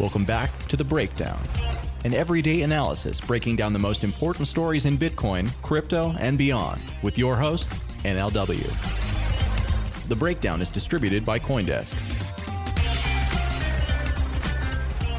Welcome back to The Breakdown, an everyday analysis breaking down the most important stories in Bitcoin, crypto, and beyond with your host, NLW. The Breakdown is distributed by Coindesk.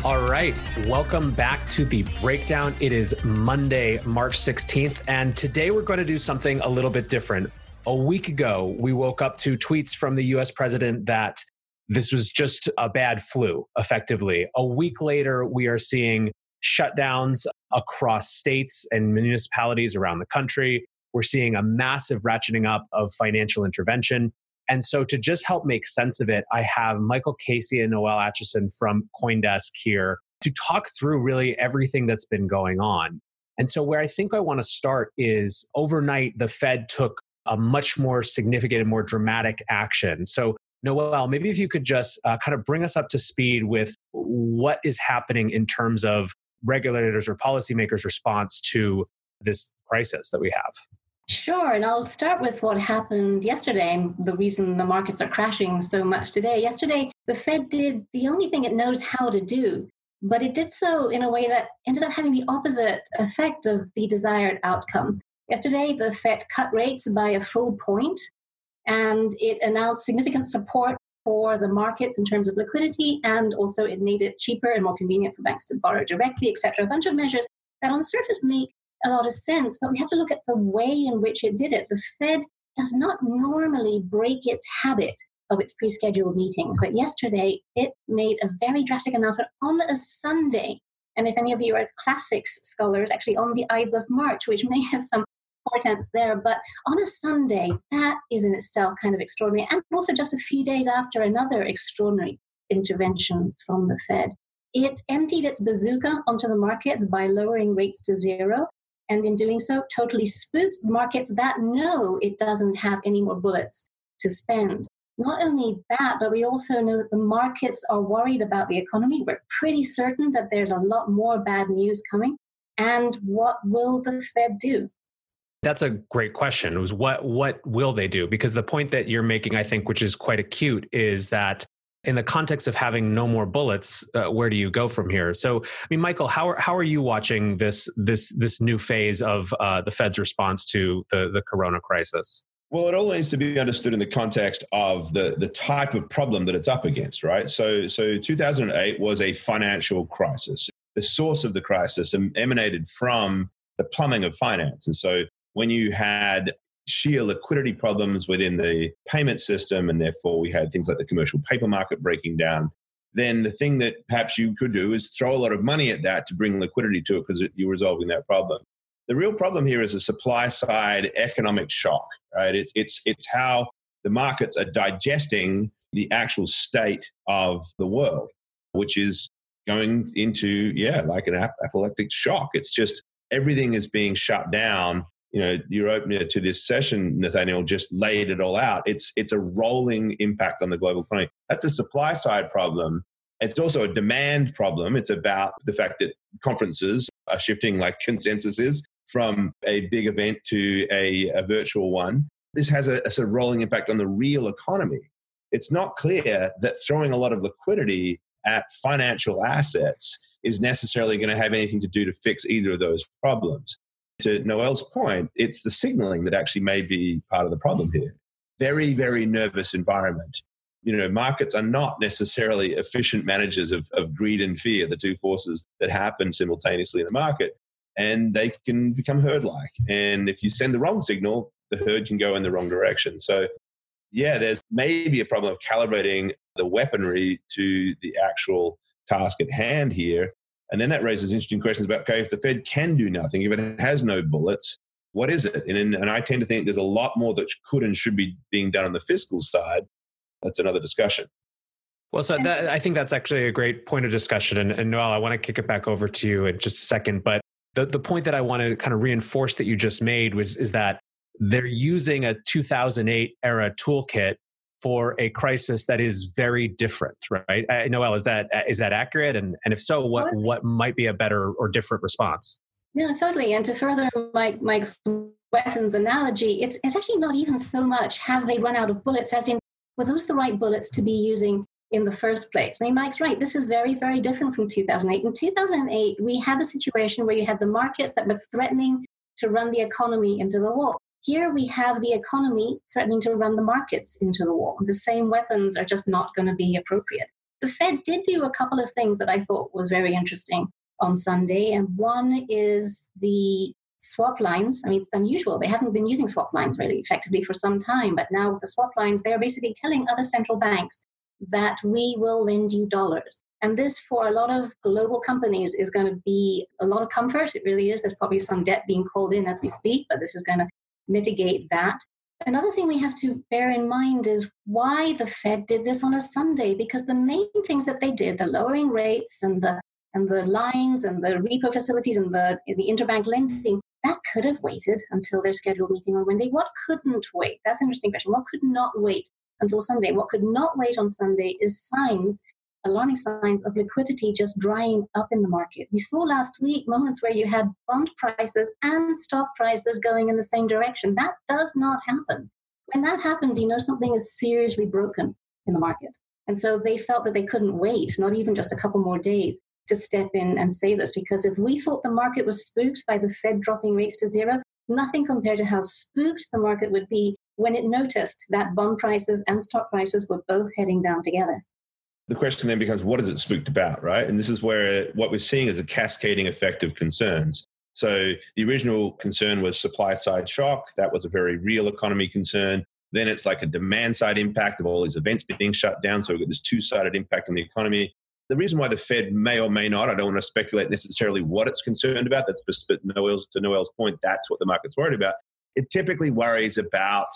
All right, welcome back to the breakdown. It is Monday, March 16th, and today we're going to do something a little bit different. A week ago, we woke up to tweets from the US president that this was just a bad flu, effectively. A week later, we are seeing shutdowns across states and municipalities around the country. We're seeing a massive ratcheting up of financial intervention. And so, to just help make sense of it, I have Michael Casey and Noelle Acheson from Coindesk here to talk through really everything that's been going on. And so, where I think I want to start is overnight, the Fed took a much more significant and more dramatic action. So, Noelle, maybe if you could just uh, kind of bring us up to speed with what is happening in terms of regulators or policymakers' response to this crisis that we have. Sure, and I'll start with what happened yesterday and the reason the markets are crashing so much today. Yesterday, the Fed did the only thing it knows how to do, but it did so in a way that ended up having the opposite effect of the desired outcome. Yesterday, the Fed cut rates by a full point, and it announced significant support for the markets in terms of liquidity, and also it made it cheaper and more convenient for banks to borrow directly, etc. A bunch of measures that on the surface make a lot of sense, but we have to look at the way in which it did it. The Fed does not normally break its habit of its pre scheduled meetings, but yesterday it made a very drastic announcement on a Sunday. And if any of you are classics scholars, actually on the Ides of March, which may have some portents there, but on a Sunday, that is in itself kind of extraordinary. And also just a few days after another extraordinary intervention from the Fed. It emptied its bazooka onto the markets by lowering rates to zero and in doing so, totally spooked the markets that know it doesn't have any more bullets to spend. Not only that, but we also know that the markets are worried about the economy. We're pretty certain that there's a lot more bad news coming. And what will the Fed do? That's a great question. Was what what will they do? Because the point that you're making, I think, which is quite acute, is that in the context of having no more bullets, uh, where do you go from here? So, I mean, Michael, how are, how are you watching this this this new phase of uh, the Fed's response to the the Corona crisis? Well, it all needs to be understood in the context of the the type of problem that it's up against, right? So, so 2008 was a financial crisis. The source of the crisis emanated from the plumbing of finance, and so when you had sheer liquidity problems within the payment system, and therefore we had things like the commercial paper market breaking down, then the thing that perhaps you could do is throw a lot of money at that to bring liquidity to it because you're resolving that problem. The real problem here is a supply side economic shock, right? It, it's, it's how the markets are digesting the actual state of the world, which is going into, yeah, like an apoplectic shock. It's just everything is being shut down you know your opener to this session nathaniel just laid it all out. It's it's a rolling impact on the global economy. That's a supply side problem. It's also a demand problem. It's about the fact that conferences are shifting like consensus is from a big event to a, a virtual one. This has a, a sort of rolling impact on the real economy. It's not clear that throwing a lot of liquidity at financial assets is necessarily going to have anything to do to fix either of those problems to Noelle's point, it's the signaling that actually may be part of the problem here. very, very nervous environment. You know, markets are not necessarily efficient managers of, of greed and fear, the two forces that happen simultaneously in the market. And they can become herd like. And if you send the wrong signal, the herd can go in the wrong direction. So, yeah, there's maybe a problem of calibrating the weaponry to the actual task at hand here. And then that raises interesting questions about okay, if the Fed can do nothing, if it has no bullets, what is it? And, and I tend to think there's a lot more that could and should be being done on the fiscal side. That's another discussion. Well, so that, I think that's actually a great point of discussion. And, and Noelle, I want to kick it back over to you in just a second. But the, the point that I want to kind of reinforce that you just made was is that they're using a 2008 era toolkit for a crisis that is very different, right? Uh, Noelle, is that uh, that accurate? And and if so, what what might be a better or different response? No, totally. And to further Mike, Mike's weapons analogy, it's, it's actually not even so much have they run out of bullets, as in, were those the right bullets to be using in the first place? I mean, Mike's right. This is very, very different from 2008. In 2008, we had the situation where you had the markets that were threatening to run the economy into the wall. Here we have the economy threatening to run the markets into the wall. The same weapons are just not going to be appropriate. The Fed did do a couple of things that I thought was very interesting on Sunday. And one is the swap lines. I mean, it's unusual. They haven't been using swap lines really effectively for some time. But now with the swap lines, they are basically telling other central banks that we will lend you dollars. And this, for a lot of global companies, is going to be a lot of comfort. It really is. There's probably some debt being called in as we speak, but this is going to mitigate that. Another thing we have to bear in mind is why the Fed did this on a Sunday, because the main things that they did, the lowering rates and the and the lines and the repo facilities and the, the interbank lending, that could have waited until their scheduled meeting on Monday. What couldn't wait? That's an interesting question. What could not wait until Sunday? What could not wait on Sunday is signs, alarming signs of liquidity just drying up in the market. We saw last week moments where you had bond prices and stock prices going in the same direction. That does not happen. When that happens, you know something is seriously broken in the market. And so they felt that they couldn't wait, not even just a couple more days to step in and say this because if we thought the market was spooked by the Fed dropping rates to zero, nothing compared to how spooked the market would be when it noticed that bond prices and stock prices were both heading down together. The question then becomes what is it spooked about, right? And this is where what we're seeing is a cascading effect of concerns. So the original concern was supply side shock. That was a very real economy concern. Then it's like a demand side impact of all these events being shut down. So we've got this two sided impact on the economy the reason why the Fed may or may not, I don't want to speculate necessarily what it's concerned about. That's but Noelle's, to Noelle's point, that's what the market's worried about. It typically worries about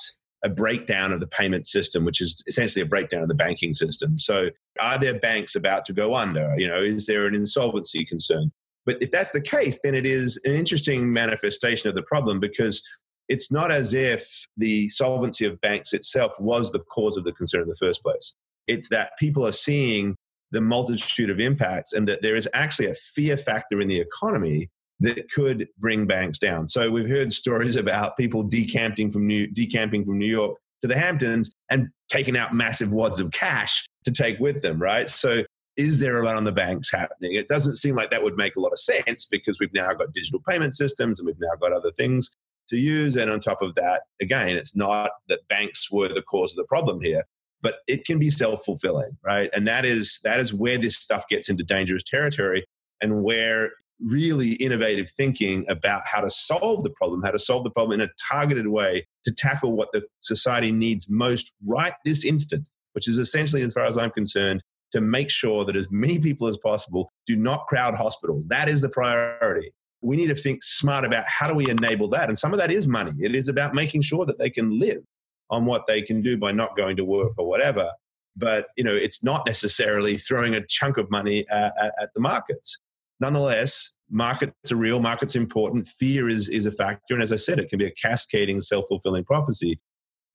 a breakdown of the payment system, which is essentially a breakdown of the banking system. So, are there banks about to go under? You know, is there an insolvency concern? But if that's the case, then it is an interesting manifestation of the problem because it's not as if the solvency of banks itself was the cause of the concern in the first place. It's that people are seeing the multitude of impacts and that there is actually a fear factor in the economy that could bring banks down. So we've heard stories about people decamping from New, decamping from New York to the Hamptons and taking out massive wads of cash to take with them, right? So is there a lot on the banks happening? It doesn't seem like that would make a lot of sense because we've now got digital payment systems and we've now got other things to use. And on top of that, again, it's not that banks were the cause of the problem here but it can be self-fulfilling right and that is that is where this stuff gets into dangerous territory and where really innovative thinking about how to solve the problem how to solve the problem in a targeted way to tackle what the society needs most right this instant which is essentially as far as i'm concerned to make sure that as many people as possible do not crowd hospitals that is the priority we need to think smart about how do we enable that and some of that is money it is about making sure that they can live on what they can do by not going to work or whatever. But you know, it's not necessarily throwing a chunk of money at, at, at the markets. Nonetheless, markets are real. Markets are important. Fear is is a factor, and as I said, it can be a cascading, self fulfilling prophecy.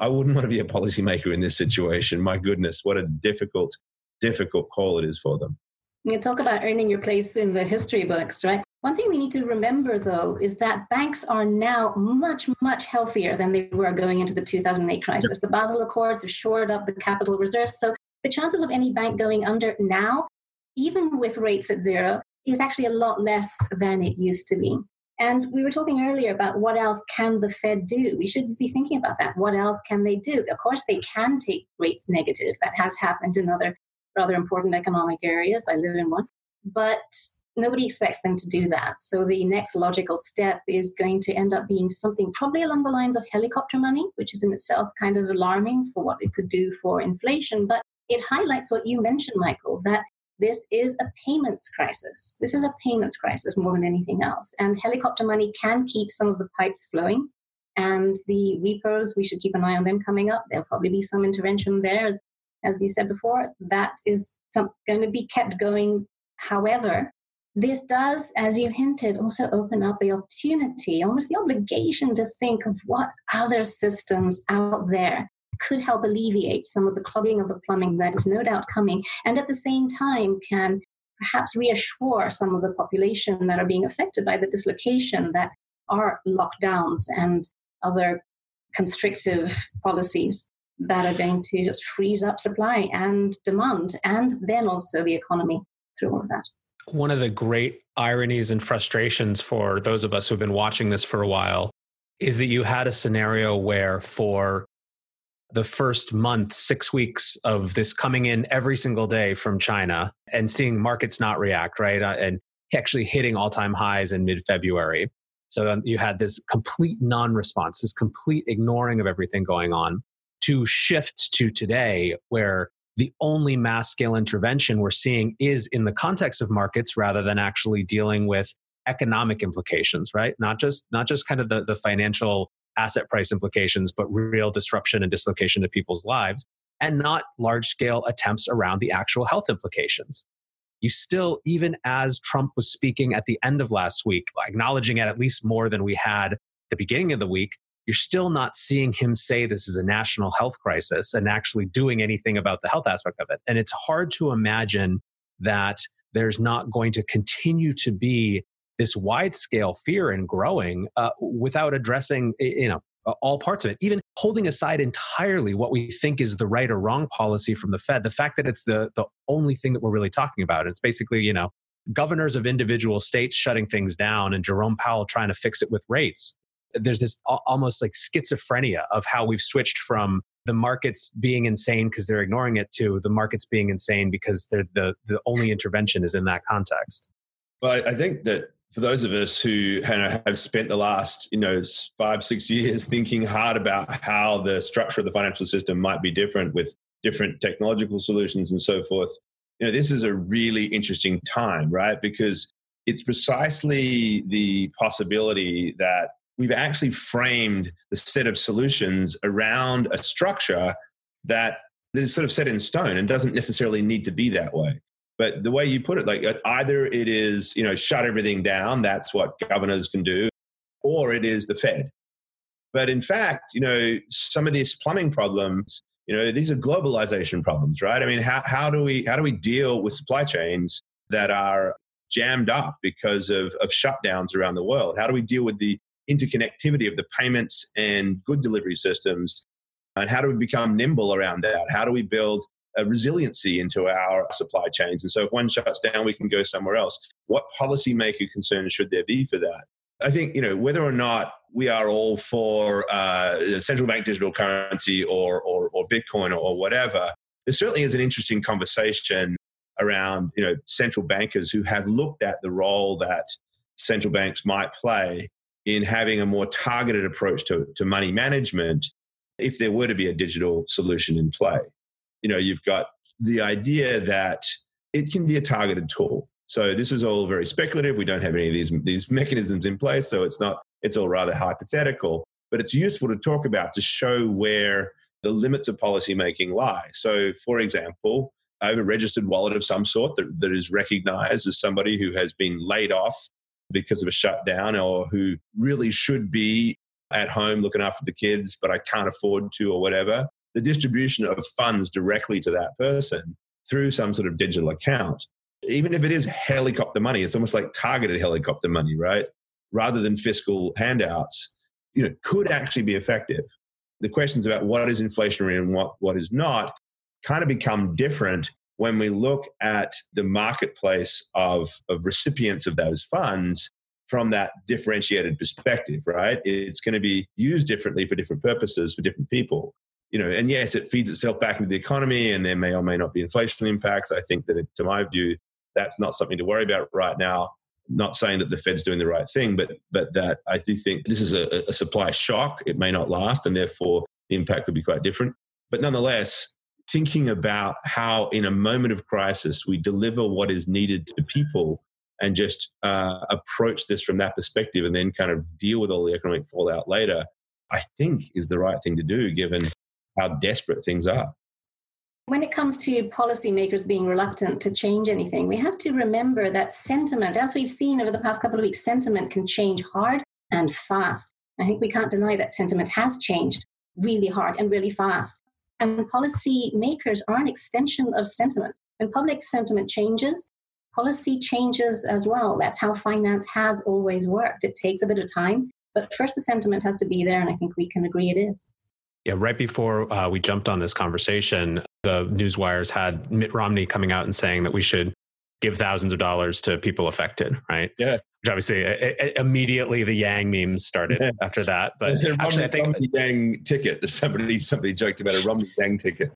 I wouldn't want to be a policymaker in this situation. My goodness, what a difficult, difficult call it is for them. You talk about earning your place in the history books, right? One thing we need to remember, though, is that banks are now much, much healthier than they were going into the 2008 crisis. The Basel Accords have shored up the capital reserves. So the chances of any bank going under now, even with rates at zero, is actually a lot less than it used to be. And we were talking earlier about what else can the Fed do? We should be thinking about that. What else can they do? Of course, they can take rates negative. That has happened in other rather important economic areas. I live in one. But nobody expects them to do that. So the next logical step is going to end up being something probably along the lines of helicopter money, which is in itself kind of alarming for what it could do for inflation. But it highlights what you mentioned, Michael, that this is a payments crisis. This is a payments crisis more than anything else. And helicopter money can keep some of the pipes flowing. And the repos, we should keep an eye on them coming up. There'll probably be some intervention there. As, as you said before, that is some, going to be kept going. However, this does, as you hinted, also open up the opportunity, almost the obligation to think of what other systems out there could help alleviate some of the clogging of the plumbing that is no doubt coming, and at the same time can perhaps reassure some of the population that are being affected by the dislocation that are lockdowns and other constrictive policies that are going to just freeze up supply and demand, and then also the economy through all of that. One of the great ironies and frustrations for those of us who've been watching this for a while is that you had a scenario where, for the first month, six weeks of this coming in every single day from China and seeing markets not react, right? Uh, and actually hitting all time highs in mid February. So um, you had this complete non response, this complete ignoring of everything going on to shift to today, where the only mass scale intervention we're seeing is in the context of markets rather than actually dealing with economic implications right not just not just kind of the, the financial asset price implications, but real disruption and dislocation to people's lives, and not large scale attempts around the actual health implications. You still, even as Trump was speaking at the end of last week, acknowledging it at least more than we had the beginning of the week, you're still not seeing him say this is a national health crisis and actually doing anything about the health aspect of it. And it's hard to imagine that there's not going to continue to be this wide scale fear and growing uh, without addressing you know all parts of it even holding aside entirely what we think is the right or wrong policy from the fed the fact that it's the the only thing that we're really talking about. It's basically you know governors of individual states shutting things down and jerome powell trying to fix it with rates. There's this almost like schizophrenia of how we've switched from the markets being insane because they're ignoring it to the markets being insane because they're the the only intervention is in that context. Well i think that for those of us who have spent the last you know five six years thinking hard about how the structure of the financial system might be different with different technological solutions and so forth you know this is a really interesting time right? Because it's precisely the possibility that we've actually framed the set of solutions around a structure that is sort of set in stone and doesn't necessarily need to be that way but the way you put it, like either it is, you know, shut everything down, that's what governors can do, or it is the Fed. But in fact, you know, some of these plumbing problems, you know, these are globalization problems, right? I mean, how, how do we how do we deal with supply chains that are jammed up because of, of shutdowns around the world? How do we deal with the interconnectivity of the payments and good delivery systems? And how do we become nimble around that? How do we build a resiliency into our supply chains. And so if one shuts down, we can go somewhere else. What policymaker concerns should there be for that? I think, you know, whether or not we are all for uh, central bank digital currency or, or, or Bitcoin or, or whatever, there certainly is an interesting conversation around, you know, central bankers who have looked at the role that central banks might play in having a more targeted approach to, to money management if there were to be a digital solution in play you know, you've got the idea that it can be a targeted tool. So this is all very speculative. We don't have any of these these mechanisms in place, so it's not. It's all rather hypothetical, but it's useful to talk about to show where the limits of policymaking lie. So, for example, I have a registered wallet of some sort that, that is recognized as somebody who has been laid off because of a shutdown or who really should be at home looking after the kids, but I can't afford to or whatever the distribution of funds directly to that person through some sort of digital account. Even if it is helicopter money, it's almost like targeted helicopter money, right? Rather than fiscal handouts, you know, could actually be effective. The questions about what is inflationary and what, what is not kind of become different when we look at the marketplace of, of recipients of those funds from that differentiated perspective, right? It's going to be used differently for different purposes for different people. You know, and yes, it feeds itself back into the economy, and there may or may not be inflation impacts. I think that, it, to my view, that's not something to worry about right now. Not saying that the Fed's doing the right thing, but but that I do think this is a, a supply shock. It may not last, and therefore the impact could be quite different. But nonetheless, thinking about how in a moment of crisis we deliver what is needed to people and just uh, approach this from that perspective and then kind of deal with all the economic fallout later, I think is the right thing to do given how desperate things are. When it comes to policymakers being reluctant to change anything, we have to remember that sentiment, as we've seen over the past couple of weeks, sentiment can change hard and fast. I think we can't deny that sentiment has changed really hard and really fast. And policymakers are an extension of sentiment. When public sentiment changes, policy changes as well. That's how finance has always worked. It takes a bit of time, but first the sentiment has to be there, and I think we can agree it is. Yeah, right before uh, we jumped on this conversation, the news wires had Mitt Romney coming out and saying that we should give thousands of dollars to people affected, right? Yeah. Which obviously it, it, immediately the Yang memes started yeah. after that. But actually, Romney, I think Romney Yang ticket. Somebody somebody joked about a Romney Yang ticket.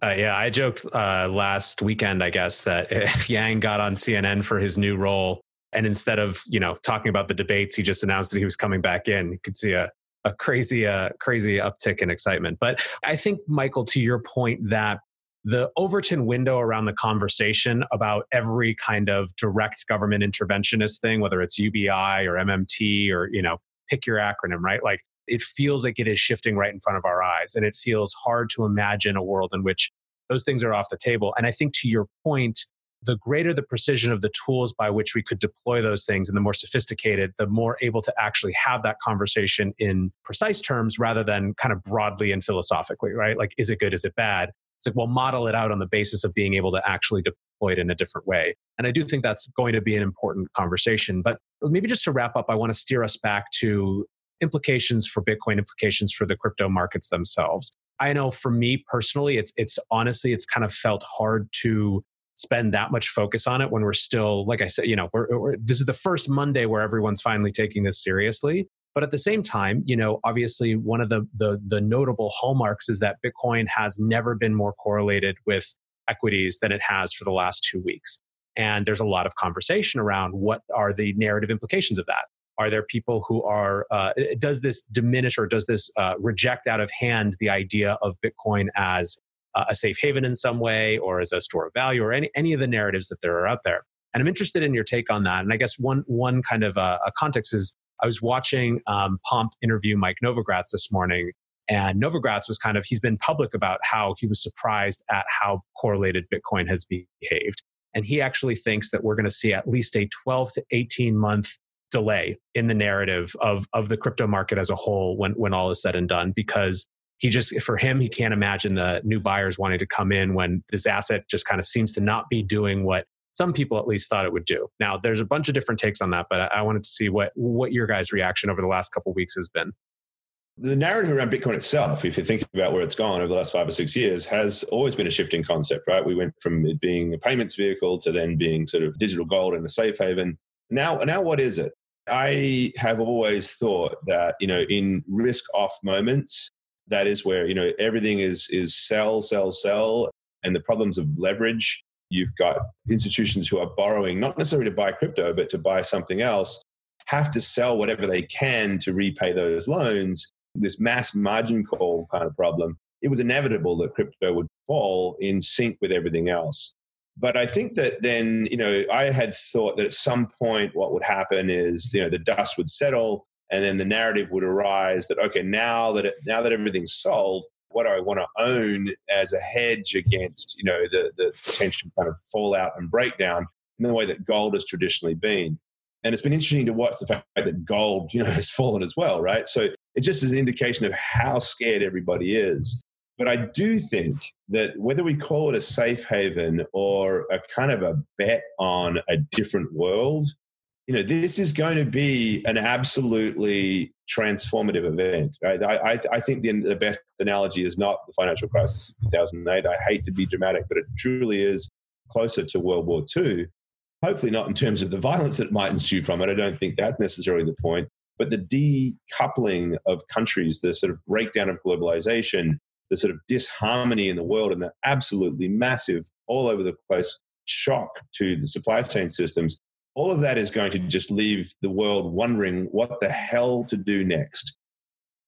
Uh, yeah, I joked uh, last weekend, I guess, that if Yang got on CNN for his new role, and instead of you know talking about the debates, he just announced that he was coming back in. You could see a a crazy, uh, crazy uptick in excitement. But I think, Michael, to your point, that the Overton window around the conversation about every kind of direct government interventionist thing, whether it's UBI or MMT or you know, pick your acronym, right? Like it feels like it is shifting right in front of our eyes. And it feels hard to imagine a world in which those things are off the table. And I think to your point, the greater the precision of the tools by which we could deploy those things and the more sophisticated, the more able to actually have that conversation in precise terms rather than kind of broadly and philosophically, right? Like, is it good? Is it bad? It's like, well, model it out on the basis of being able to actually deploy it in a different way. And I do think that's going to be an important conversation. But maybe just to wrap up, I want to steer us back to implications for Bitcoin, implications for the crypto markets themselves. I know for me personally, it's it's honestly it's kind of felt hard to spend that much focus on it when we're still, like I said, you know, we're, we're, this is the first Monday where everyone's finally taking this seriously. But at the same time, you know, obviously one of the, the the notable hallmarks is that Bitcoin has never been more correlated with equities than it has for the last two weeks. And there's a lot of conversation around what are the narrative implications of that. Are there people who are, uh, does this diminish or does this uh, reject out of hand the idea of Bitcoin as a safe haven in some way or as a store of value or any, any of the narratives that there are out there? And I'm interested in your take on that. And I guess one, one kind of uh, a context is I was watching um, Pomp interview Mike Novogratz this morning. And Novogratz was kind of, he's been public about how he was surprised at how correlated Bitcoin has behaved. And he actually thinks that we're going to see at least a 12 to 18 month delay in the narrative of of the crypto market as a whole when when all is said and done because he just for him he can't imagine the new buyers wanting to come in when this asset just kind of seems to not be doing what some people at least thought it would do now there's a bunch of different takes on that but i wanted to see what what your guys reaction over the last couple weeks has been the narrative around Bitcoin itself, if you think about where it's gone over the last five or six years, has always been a shifting concept, right? We went from it being a payments vehicle to then being sort of digital gold and a safe haven. Now, now what is it? I have always thought that, you know, in risk off moments, that is where, you know, everything is is sell, sell, sell. And the problems of leverage. You've got institutions who are borrowing, not necessarily to buy crypto, but to buy something else, have to sell whatever they can to repay those loans. This mass margin call kind of problem. It was inevitable that crypto would fall in sync with everything else. But I think that then, you know, I had thought that at some point what would happen is, you know, the dust would settle and then the narrative would arise that, okay, now that, it, now that everything's sold, what do I want to own as a hedge against, you know, the, the potential kind of fallout and breakdown in the way that gold has traditionally been. And it's been interesting to watch the fact that gold, you know, has fallen as well, right? So it just is an indication of how scared everybody is. But I do think that whether we call it a safe haven or a kind of a bet on a different world, you know, this is going to be an absolutely transformative event. Right? I, I, I think the, the best analogy is not the financial crisis of 2008. I hate to be dramatic, but it truly is closer to World War II. Hopefully, not in terms of the violence that might ensue from it. I don't think that's necessarily the point. But the decoupling of countries, the sort of breakdown of globalization, the sort of disharmony in the world, and the absolutely massive, all over the place shock to the supply chain systems, all of that is going to just leave the world wondering what the hell to do next.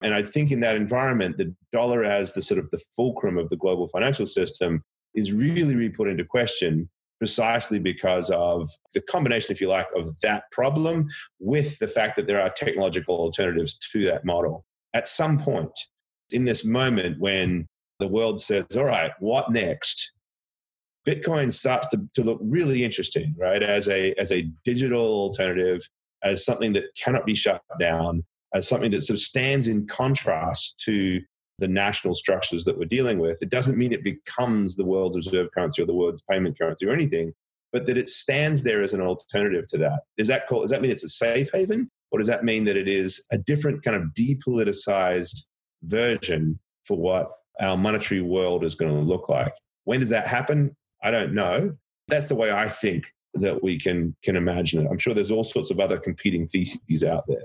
And I think in that environment, the dollar as the sort of the fulcrum of the global financial system is really, really put into question precisely because of the combination, if you like, of that problem with the fact that there are technological alternatives to that model. At some point in this moment when the world says, all right, what next? Bitcoin starts to, to look really interesting, right? As a, as a digital alternative, as something that cannot be shut down, as something that sort of stands in contrast to the national structures that we're dealing with. It doesn't mean it becomes the world's reserve currency or the world's payment currency or anything, but that it stands there as an alternative to that. Is that called, does that mean it's a safe haven? Or does that mean that it is a different kind of depoliticized version for what our monetary world is going to look like? When does that happen? I don't know. That's the way I think that we can can imagine it. I'm sure there's all sorts of other competing theses out there.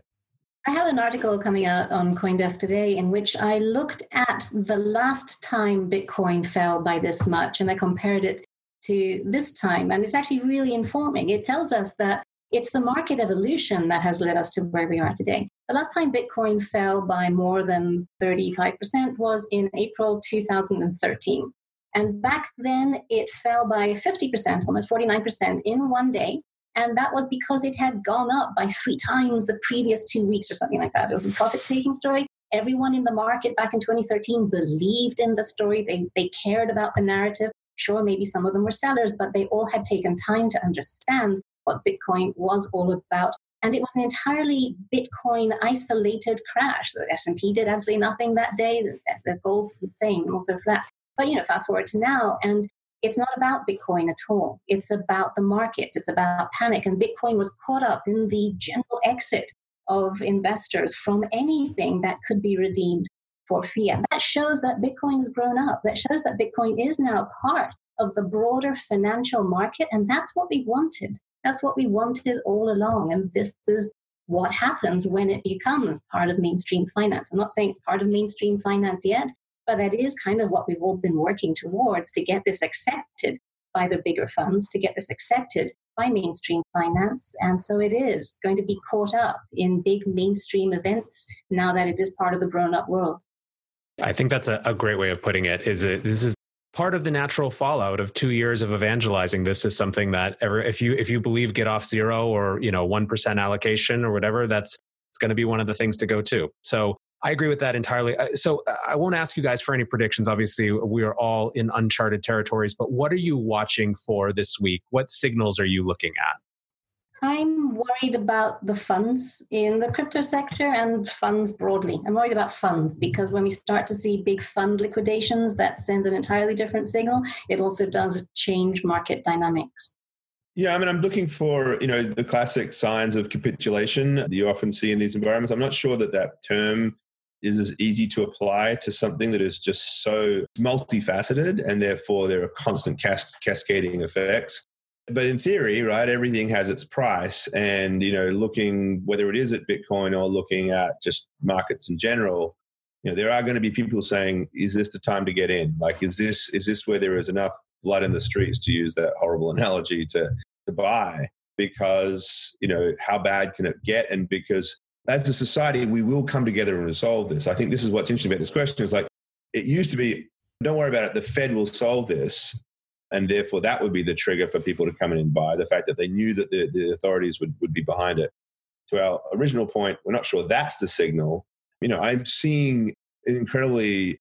I have an article coming out on Coindesk today in which I looked at the last time Bitcoin fell by this much and I compared it to this time. And it's actually really informing. It tells us that it's the market evolution that has led us to where we are today. The last time Bitcoin fell by more than 35% was in April 2013. And back then, it fell by 50%, almost 49% in one day. And that was because it had gone up by three times the previous two weeks or something like that. It was a profit taking story. Everyone in the market back in 2013 believed in the story. They, they cared about the narrative. Sure, maybe some of them were sellers, but they all had taken time to understand what Bitcoin was all about. And it was an entirely Bitcoin isolated crash. The S&P did absolutely nothing that day. The, the gold's the same, also flat. But you know, fast forward to now, and it's not about Bitcoin at all. It's about the markets. It's about panic. And Bitcoin was caught up in the general exit of investors from anything that could be redeemed for fiat. That shows that Bitcoin has grown up. That shows that Bitcoin is now part of the broader financial market. And that's what we wanted. That's what we wanted all along. And this is what happens when it becomes part of mainstream finance. I'm not saying it's part of mainstream finance yet, but that is kind of what we've all been working towards to get this accepted by the bigger funds, to get this accepted by mainstream finance. And so it is going to be caught up in big mainstream events now that it is part of the grown up world. I think that's a, a great way of putting it. Is it this is part of the natural fallout of two years of evangelizing this is something that ever if you if you believe get off zero or you know one percent allocation or whatever that's it's going to be one of the things to go to so I agree with that entirely. Uh, so uh, I won't ask you guys for any predictions. Obviously, we are all in uncharted territories, but what are you watching for this week? What signals are you looking at? I'm worried about the funds in the crypto sector and funds broadly. I'm worried about funds because when we start to see big fund liquidations, that sends an entirely different signal. It also does change market dynamics. Yeah, I mean, I'm looking for you know the classic signs of capitulation that you often see in these environments. I'm not sure that that term is as easy to apply to something that is just so multifaceted and therefore there are constant cas- cascading effects. But in theory right everything has its price and you know looking whether it is at bitcoin or looking at just markets in general you know there are going to be people saying is this the time to get in? Like is this is this where there is enough blood in the streets to use that horrible analogy to to buy because you know how bad can it get? And because as a society, we will come together and resolve this. I think this is what's interesting about this question. Is like it used to be, don't worry about it. The Fed will solve this, and therefore that would be the trigger for people to come in and buy. The fact that they knew that the, the authorities would, would be behind it. To our original point, we're not sure that's the signal. You know, I'm seeing an incredibly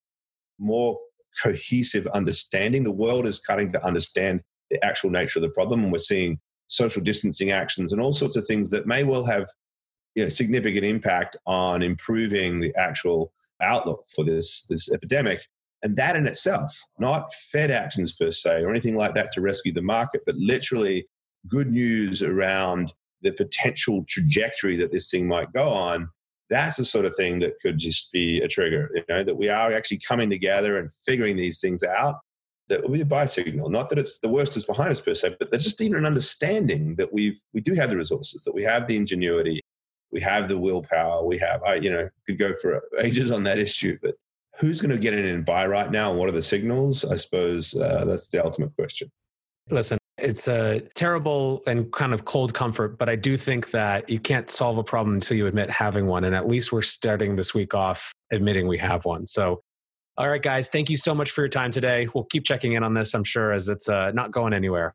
more cohesive understanding. The world is starting to understand the actual nature of the problem, and we're seeing social distancing actions and all sorts of things that may well have you know, significant impact on improving the actual outlook for this this epidemic. And that in itself, not Fed actions per se or anything like that to rescue the market, but literally good news around the potential trajectory that this thing might go on. That's the sort of thing that could just be a trigger, you know, that we are actually coming together and figuring these things out. that will be a buy signal. Not that it's the worst is behind us per se, but there's just even an understanding that we've we do have the resources, that we have the ingenuity, we have the willpower, we have I you know could go for ages on that issue, but who's going to get in and buy right now? What are the signals? I suppose uh, that's the ultimate question. Listen, it's a terrible and kind of cold comfort, but I do think that you can't solve a problem until you admit having one. And at least we're starting this week off admitting we have one. So all right, guys, thank you so much for your time today. We'll keep checking in on this, I'm sure, as it's uh, not going anywhere.